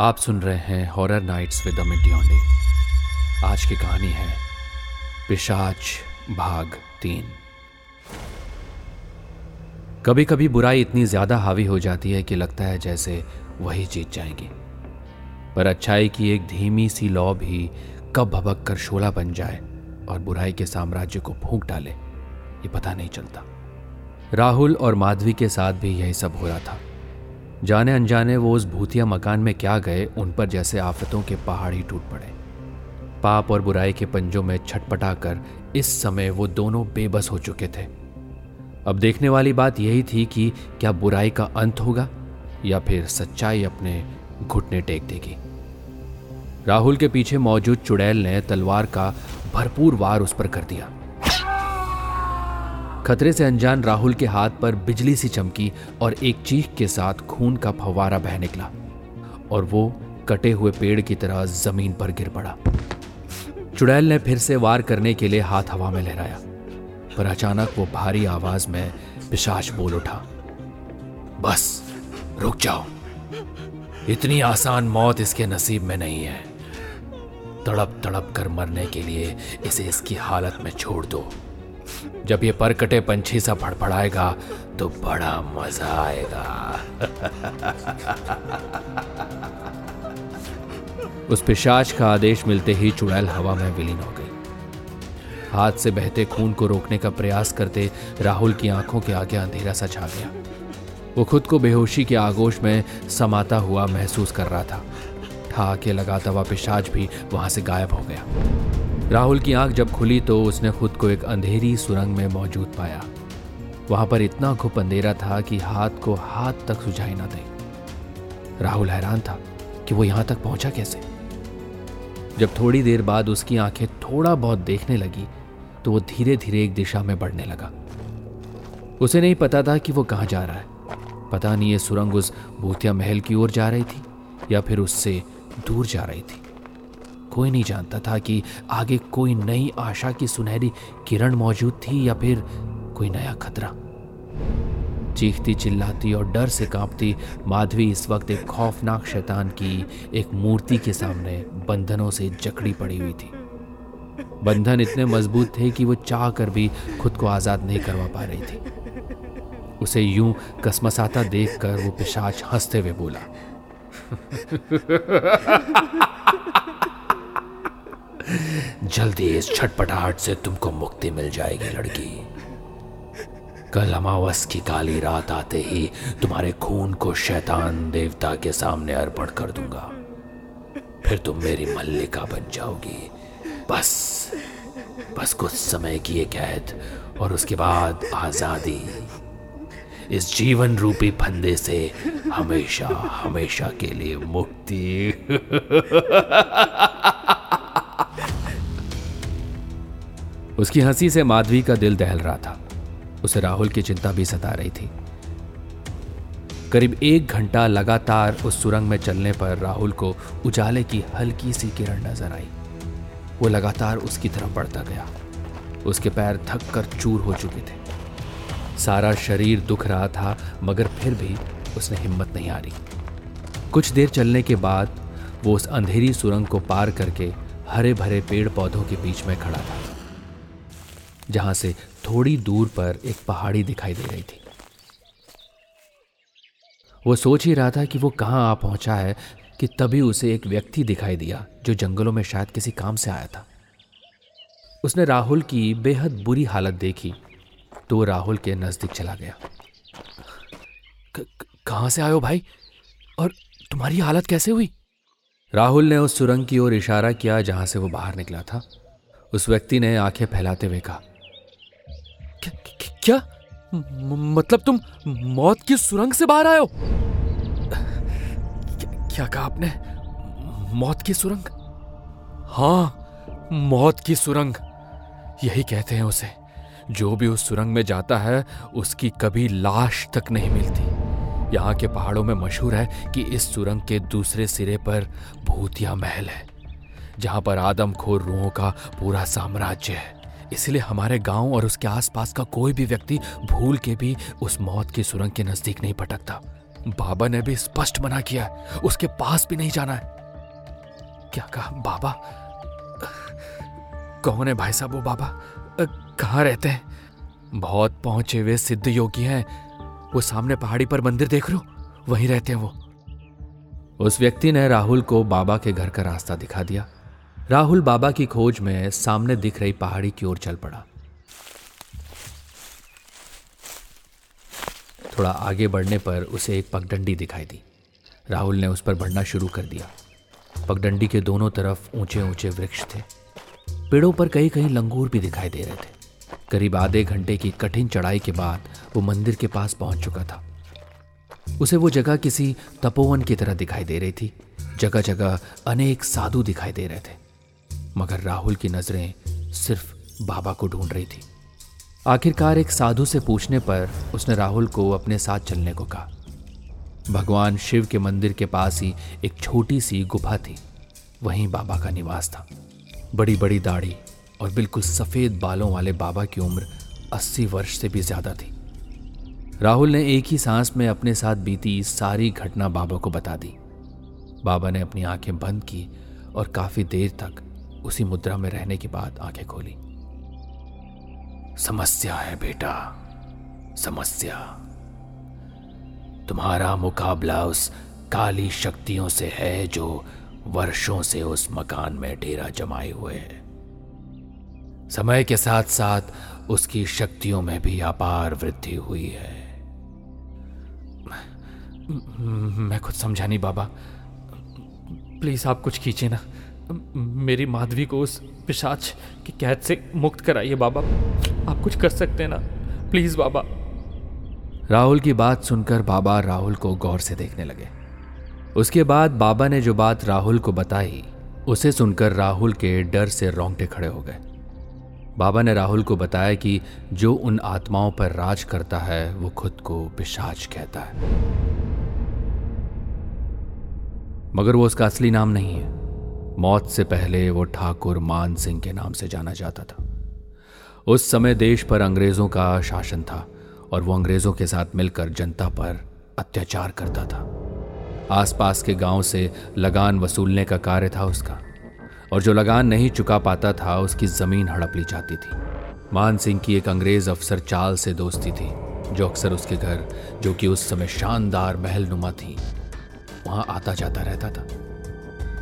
आप सुन रहे हैं horror nights with Amit Deonde आज की कहानी है पिशाच भाग तीन। कभी कभी बुराई इतनी ज़्यादा हावी हो जाती है कि लगता है जैसे वही जीत जाएगी। पर अच्छाई की एक धीमी सी लौ भी कब भबक कर शोला बन जाए और बुराई के साम्राज्य को फूंक डाले, ये पता नहीं चलता। राहुल और माधवी के साथ भी यही सब हो रहा था। जाने अनजाने वो उस भूतिया मकान में क्या गए, उन पर जैसे आफतों के पहाड़ ही टूट पड़े। पाप और बुराई के पंजों में छटपटा कर इस समय वो दोनों बेबस हो चुके थे। अब देखने वाली बात यही थी कि क्या बुराई का अंत होगा, या फिर सच्चाई अपने घुटने टेक देगी। राहुल के पीछे मौजूद चुड़ैल ने तलवार का भरपूर वार उस पर कर दिया। खतरे से अनजान राहुल के हाथ पर बिजली सी चमकी और एक चीख के साथ खून का फवारा बह निकला और वो कटे हुए पेड़ की तरह ज़मीन पर गिर पड़ा। चुड़ैल ने फिर से वार करने के लिए हाथ हवा में लहराया, पर अचानक वो भारी आवाज़ में पिशाच बोल उठा, बस, रुक जाओ। इतनी आसान मौत इसके नसीब में नहीं है। तड़प तड़प कर मरने के लिए इसे इसकी हालत में छोड़ दो। जब ये परकटे पंछी सा फड़फड़ाएगा तो बड़ा मज़ा आएगा। उस पिशाच का आदेश मिलते ही चुड़ैल हवा में विलीन हो गई। हाथ से बहते खून को रोकने का प्रयास करते राहुल की आँखों के आगे अंधेरा सा छा गया। वो खुद को बेहोशी के आगोश में समाता हुआ महसूस कर रहा था। ठहाके लगाता हुआ पिशाच भी वहाँ से गायब हो गया। राहुल की आँख जब खुली तो उसने खुद को एक अंधेरी सुरंग में मौजूद पाया। वहाँ पर इतना घुप अंधेरा था कि हाथ को हाथ तक सुझाई ना दे। राहुल हैरान था कि वो यहाँ तक पहुँचा कैसे। जब थोड़ी देर बाद उसकी आँखें थोड़ा बहुत देखने लगी तो वो धीरे धीरे एक दिशा में बढ़ने लगा। उसे नहीं पता था कि वो कहाँ जा रहा है। पता नहीं ये सुरंग उस भूतिया महल की ओर जा रही थी या फिर उससे दूर जा रही थी। कोई नहीं जानता था कि आगे कोई नई आशा की सुनहरी किरण मौजूद थी या फिर कोई नया खतरा। चीखती, चिल्लाती और डर से कांपती माधवी इस वक्त एक खौफनाक शैतान की एक मूर्ति के सामने बंधनों से जकड़ी पड़ी हुई थी। बंधन इतने मज़बूत थे कि वो चाह कर भी खुद को आज़ाद नहीं करवा पा रही थी। उसे यूँ कसमसाता देखकर वो पिशाच हँसते हुए बोला जल्दी इस छटपटाहट से तुमको मुक्ति मिल जाएगी, लड़की। कल अमावस की काली रात आते ही तुम्हारे खून को शैतान देवता के सामने अर्पण कर दूँगा। फिर तुम मेरी मल्लिका बन जाओगी। बस बस कुछ समय की एक कैद और उसके बाद आज़ादी। इस जीवन रूपी फंदे से हमेशा हमेशा के लिए मुक्ति। उसकी हँसी से माधवी का दिल दहल रहा था। उसे राहुल की चिंता भी सता रही थी। करीब एक घंटा लगातार उस सुरंग में चलने पर राहुल को उजाले की हल्की सी किरण नज़र आई। वो लगातार उसकी तरफ़ बढ़ता गया। उसके पैर थक कर चूर हो चुके थे। सारा शरीर दुख रहा था, मगर फिर भी उसने हिम्मत नहीं हारी। कुछ देर चलने के बाद वो उस अंधेरी सुरंग को पार करके हरे भरे पेड़ पौधों के बीच में खड़ा था। जहाँ से थोड़ी दूर पर एक पहाड़ी दिखाई दे रही थी। वो सोच ही रहा था कि वो कहाँ आ पहुँचा है कि तभी उसे एक व्यक्ति दिखाई दिया, जो जंगलों में शायद किसी काम से आया था। उसने राहुल की बेहद बुरी हालत देखी तो राहुल के नज़दीक चला गया। कहाँ से आयो भाई? और तुम्हारी हालत कैसे हुई? राहुल ने उस सुरंग की ओर इशारा किया जहाँ से वो बाहर निकला था। उस व्यक्ति ने आँखें फैलाते हुए कहा क्या? मतलब तुम मौत की सुरंग से बाहर आए हो? क्या कहा आपने? मौत की सुरंग? हाँ मौत की सुरंग। यही कहते हैं उसे। जो भी उस सुरंग में जाता है, उसकी कभी लाश तक नहीं मिलती। यहाँ के पहाड़ों में मशहूर है कि इस सुरंग के दूसरे सिरे पर भूतिया महल है, जहाँ पर आदमखोर रूहों का पूरा साम्राज्य है। इसलिए हमारे गाँव और उसके आसपास का कोई भी व्यक्ति भूल के भी उस मौत की सुरंग के नज़दीक नहीं भटकता। बाबा ने भी स्पष्ट मना किया उसके पास भी नहीं जाना है। क्या कहा बाबा? कौन है भाई साहब वो बाबा? कहाँ रहते हैं? बहुत पहुँचे हुए सिद्ध योगी हैं। वो सामने पहाड़ी पर मंदिर देख रो वहीं रहते हैं वो। उस व्यक्ति ने राहुल को बाबा के घर का रास्ता दिखा दिया। राहुल बाबा की खोज में सामने दिख रही पहाड़ी की ओर चल पड़ा। थोड़ा आगे बढ़ने पर उसे एक पगडंडी दिखाई दी। राहुल ने उस पर बढ़ना शुरू कर दिया। पगडंडी के दोनों तरफ़ ऊँचे ऊँचे वृक्ष थे। पेड़ों पर कई कहीं लंगूर भी दिखाई दे रहे थे। करीब आधे घंटे की कठिन चढ़ाई के बाद वो मंदिर के पास पहुँच चुका था। उसे वो जगह किसी तपोवन की तरह दिखाई दे रही थी। जगह जगह अनेक साधु दिखाई दे रहे थे। मगर राहुल की नज़रें सिर्फ़ बाबा को ढूंढ रही थी। आखिरकार एक साधु से पूछने पर उसने राहुल को अपने साथ चलने को कहा। भगवान शिव के मंदिर के पास ही एक छोटी सी गुफा थी। वहीं बाबा का निवास था। बड़ी बड़ी दाढ़ी और बिल्कुल सफ़ेद बालों वाले बाबा की उम्र अस्सी वर्ष से भी ज़्यादा थी। राहुल ने एक ही सांस में अपने साथ बीती सारी घटना बाबा को बता दी। बाबा ने अपनी आँखें बंद की और काफ़ी देर तक उसी मुद्रा में रहने के बाद आँखें खोली। समस्या है बेटा, समस्या। तुम्हारा मुकाबला उस काली शक्तियों से है जो वर्षों से उस मकान में डेरा जमाए हुए है। समय के साथ साथ उसकी शक्तियों में भी अपार वृद्धि हुई है। मैं कुछ समझा नहीं बाबा। प्लीज़ आप कुछ खींचे ना। मेरी माधवी को उस पिशाच की कैद से मुक्त कराइए, बाबा। आप कुछ कर सकते हैं ना? प्लीज़, बाबा। राहुल की बात सुनकर बाबा राहुल को गौर से देखने लगे। उसके बाद बाबा ने जो बात राहुल को बताई, उसे सुनकर राहुल के डर से रोंगटे खड़े हो गए। बाबा ने राहुल को बताया कि जो उन आत्माओं पर राज करता है, वो खुद को पिशाच कहता है। मगर वो उसका असली नाम नहीं है। मौत से पहले वो ठाकुर मान सिंह के नाम से जाना जाता था। उस समय देश पर अंग्रेज़ों का शासन था और वो अंग्रेज़ों के साथ मिलकर जनता पर अत्याचार करता था। आसपास के गाँव से लगान वसूलने का कार्य था उसका, और जो लगान नहीं चुका पाता था, उसकी ज़मीन हड़प ली जाती थी। मान सिंह की एक अंग्रेज़ अफसर चाल से दोस्ती थी, जो अक्सर उसके घर, जो कि उस समय शानदार महल नुमा थी, वहाँ आता जाता रहता था।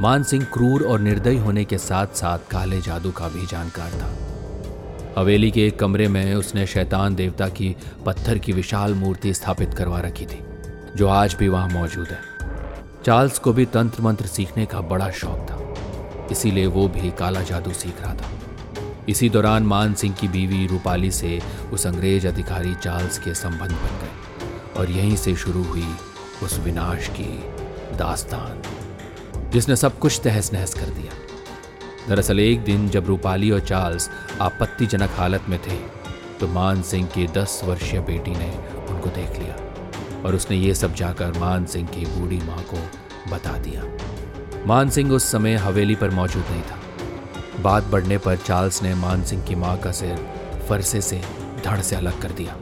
मान सिंह क्रूर और निर्दयी होने के साथ साथ काले जादू का भी जानकार था। हवेली के एक कमरे में उसने शैतान देवता की पत्थर की विशाल मूर्ति स्थापित करवा रखी थी, जो आज भी वहाँ मौजूद है। चार्ल्स को भी तंत्र मंत्र सीखने का बड़ा शौक था, इसीलिए वो भी काला जादू सीख रहा था। इसी दौरान मान सिंह की बीवी रूपाली से उस अंग्रेज़ अधिकारी चार्ल्स के संबंध बन गए, और यहीं से शुरू हुई उस विनाश की दास्तान। जिसने सब कुछ तहस नहस कर दिया। दरअसल एक दिन जब रूपाली और चार्ल्स आपत्तिजनक हालत में थे तो मान सिंह की दस वर्षीय बेटी ने उनको देख लिया और उसने ये सब जाकर मान सिंह की बूढ़ी माँ को बता दिया। मान सिंह उस समय हवेली पर मौजूद नहीं था। बात बढ़ने पर चार्ल्स ने मान सिंह की माँ का सिर फरसे से धड़ से अलग कर दिया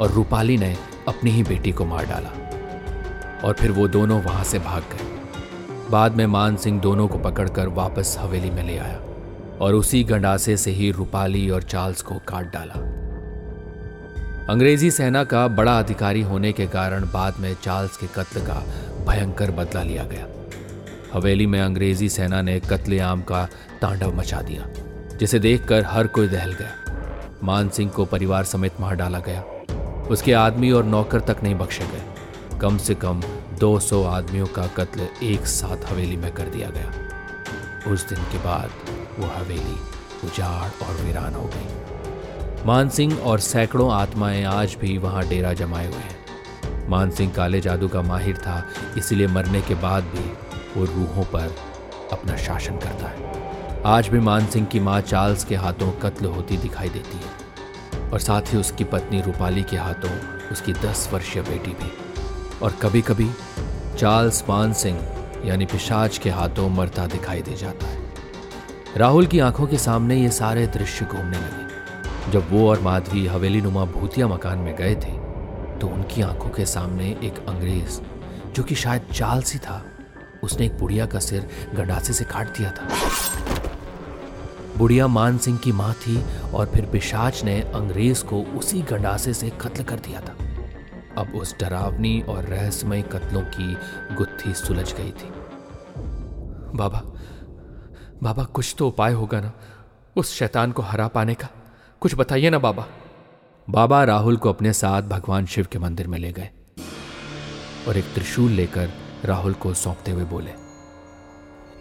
और रूपाली ने अपनी ही बेटी को मार डाला और फिर वो दोनों वहाँ से भाग गए। बाद में मान सिंह दोनों को पकड़कर वापस हवेली में ले आया और उसी गंडासे से ही रूपाली और चार्ल्स को काट डाला। अंग्रेज़ी सेना का बड़ा अधिकारी होने के कारण बाद में चार्ल्स के कत्ल का भयंकर बदला लिया गया। हवेली में अंग्रेज़ी सेना ने कत्लेआम का तांडव मचा दिया, जिसे देखकर हर कोई दहल गया। मान सिंह को परिवार समेत मार डाला गया। उसके आदमी और नौकर तक नहीं बख्शे गए। कम से कम 200 आदमियों का कत्ल एक साथ हवेली में कर दिया गया। उस दिन के बाद वो हवेली उजाड़ और वीरान हो गई। मानसिंह और सैकड़ों आत्माएँ आज भी वहाँ डेरा जमाए हुए हैं। मानसिंह काले जादू का माहिर था, इसलिए मरने के बाद भी वो रूहों पर अपना शासन करता है। आज भी मानसिंह की माँ चार्ल्स के हाथों कत्ल होती दिखाई देती है। और साथ ही उसकी पत्नी रूपाली के हाथों उसकी दस वर्षीय बेटी भी। और कभी कभी चार्ल्स मान सिंह, यानी पिशाच के हाथों मरता दिखाई दे जाता है। राहुल की आँखों के सामने ये सारे दृश्य घूमने लगे। जब वो और माधवी हवेली नुमा भूतिया मकान में गए थे तो उनकी आँखों के सामने एक अंग्रेज़, जो कि शायद चार्ल्स ही था, उसने एक बुढ़िया का सिर गंडासे से काट दिया था। बुढ़िया मान सिंह की माँ थी और फिर पिशाच ने अंग्रेज़ को उसी गंडासे से कत्ल कर दिया था। अब उस डरावनी और रहस्यमय कत्लों की गुत्थी सुलझ गई थी। बाबा बाबा, कुछ तो उपाय होगा ना? उस शैतान को हरा पाने का? कुछ बताइए ना बाबा। बाबा राहुल को अपने साथ भगवान शिव के मंदिर में ले गए और एक त्रिशूल लेकर राहुल को सौंपते हुए बोले,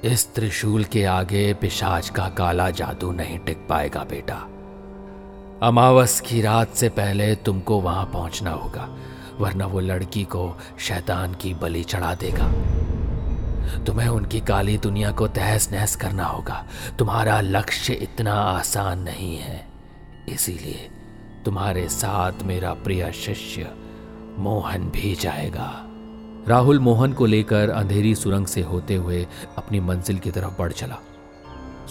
इस त्रिशूल के आगे पिशाच का काला जादू नहीं टिक पाएगा बेटा। अमावस की रात से पहले तुमको वहाँ पहुँचना होगा। वरना वो लड़की को शैतान की बलि चढ़ा देगा। तुम्हें उनकी काली दुनिया को तहस नहस करना होगा। तुम्हारा लक्ष्य इतना आसान नहीं है। इसीलिए तुम्हारे साथ मेरा प्रिय शिष्य मोहन भी जाएगा। राहुल मोहन को लेकर अंधेरी सुरंग से होते हुए अपनी मंजिल की तरफ़ बढ़ चला।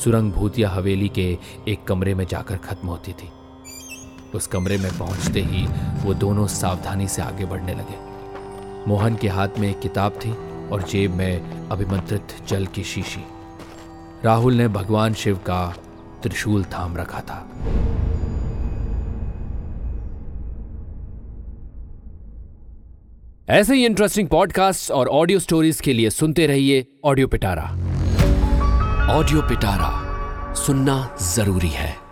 सुरंग भूतिया हवेली के एक कमरे में जाकर खत्म होती थी। उस कमरे में पहुँचते ही वो दोनों सावधानी से आगे बढ़ने लगे। मोहन के हाथ में एक किताब थी और जेब में अभिमंत्रित जल की शीशी। राहुल ने भगवान शिव का त्रिशूल थाम रखा था। ऐसे ही इंटरेस्टिंग पॉडकास्ट और ऑडियो स्टोरीज के लिए सुनते रहिए ऑडियो पिटारा ऑडियो पिटारा सुनना ज़रूरी है।